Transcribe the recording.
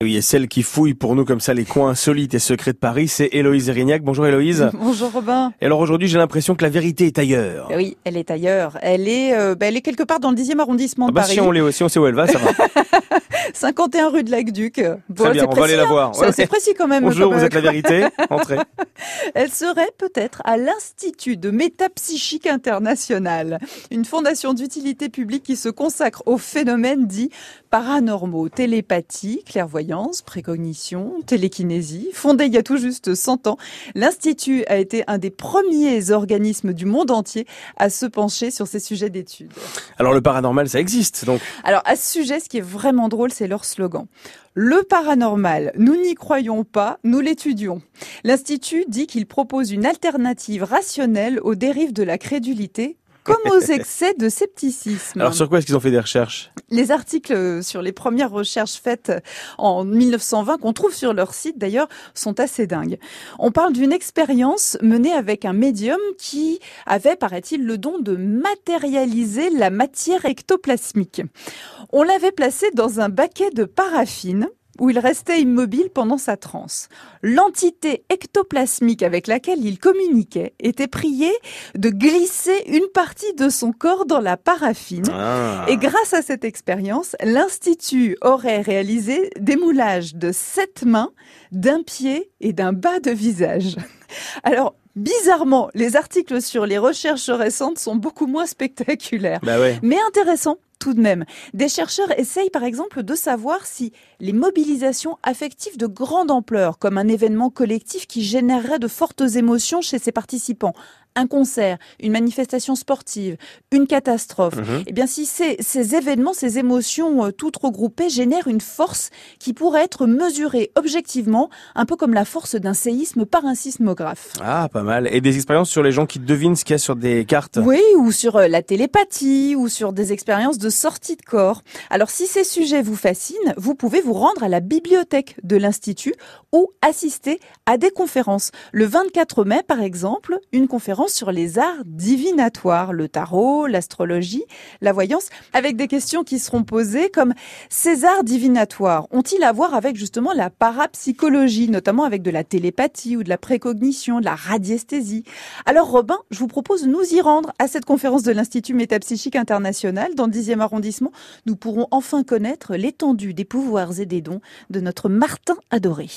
Oui, et celle qui fouille pour nous comme ça les coins insolites et secrets de Paris, c'est Héloïse Erignac. Bonjour Héloïse. Bonjour Robin. Et alors aujourd'hui, j'ai l'impression que la vérité est ailleurs. Oui, elle est ailleurs. Elle est, euh, bah, elle est quelque part dans le 10e arrondissement de Ah bah, Paris. si, on les, si on sait où elle va, ça va. 51 rue de l'Aqueduc. Bon, Très bien, c'est on va aller la hein. voir. C'est Ouais. précis quand même. Bonjour, vous êtes la vérité. Entrez. Elle serait peut-être à l'Institut de métapsychique international, une fondation d'utilité publique qui se consacre aux phénomènes dits paranormaux, télépathie, clairvoyance, précognition, télékinésie. Fondée il y a tout juste 100 ans, l'Institut a été un des premiers organismes du monde entier à se pencher sur ces sujets d'études. Alors le paranormal, ça existe, donc. Alors à ce sujet, ce qui est vraiment drôle, c'est leur slogan. Le paranormal, nous n'y croyons pas, nous l'étudions. L'Institut dit qu'il propose une alternative rationnelle aux dérives de la crédulité comme aux excès de scepticisme. Alors sur quoi est-ce qu'ils ont fait des recherches? Les articles sur les premières recherches faites en 1920, qu'on trouve sur leur site d'ailleurs, sont assez dingues. On parle d'une expérience menée avec un médium qui avait, paraît-il, le don de matérialiser la matière ectoplasmique. On l'avait placé dans un baquet de paraffine où il restait immobile pendant sa transe. L'entité ectoplasmique avec laquelle il communiquait était priée de glisser une partie de son corps dans la paraffine Ah. et grâce à cette expérience, l'Institut aurait réalisé des moulages de sept mains, d'un pied et d'un bas de visage. Alors, bizarrement, les articles sur les recherches récentes sont beaucoup moins spectaculaires, Bah ouais. mais intéressants tout de même. Des chercheurs essayent par exemple de savoir si les mobilisations affectives de grande ampleur, comme un événement collectif qui générerait de fortes émotions chez ses participants, un concert, une manifestation sportive, une catastrophe, Mhm. eh bien, si ces, ces événements, ces émotions euh, toutes regroupées génèrent une force qui pourrait être mesurée objectivement, un peu comme la force d'un séisme par un sismographe. Ah, pas mal. Et des expériences sur les gens qui devinent ce qu'il y a sur des cartes Oui, ou sur euh, la télépathie, ou sur des expériences de sortie de corps. Alors, si ces sujets vous fascinent, vous pouvez vous rendre à la bibliothèque de l'Institut ou assister à des conférences. Le 24 mai, par exemple, une conférence sur les arts divinatoires, le tarot, l'astrologie, la voyance, avec des questions qui seront posées comme ces arts divinatoires ont-ils à voir avec justement la parapsychologie, notamment avec de la télépathie ou de la précognition, de la radiesthésie? Alors Robin, je vous propose de nous y rendre à cette conférence de l'Institut métapsychique international dans le 10e arrondissement. Nous pourrons enfin connaître l'étendue des pouvoirs et des dons de notre Martin adoré.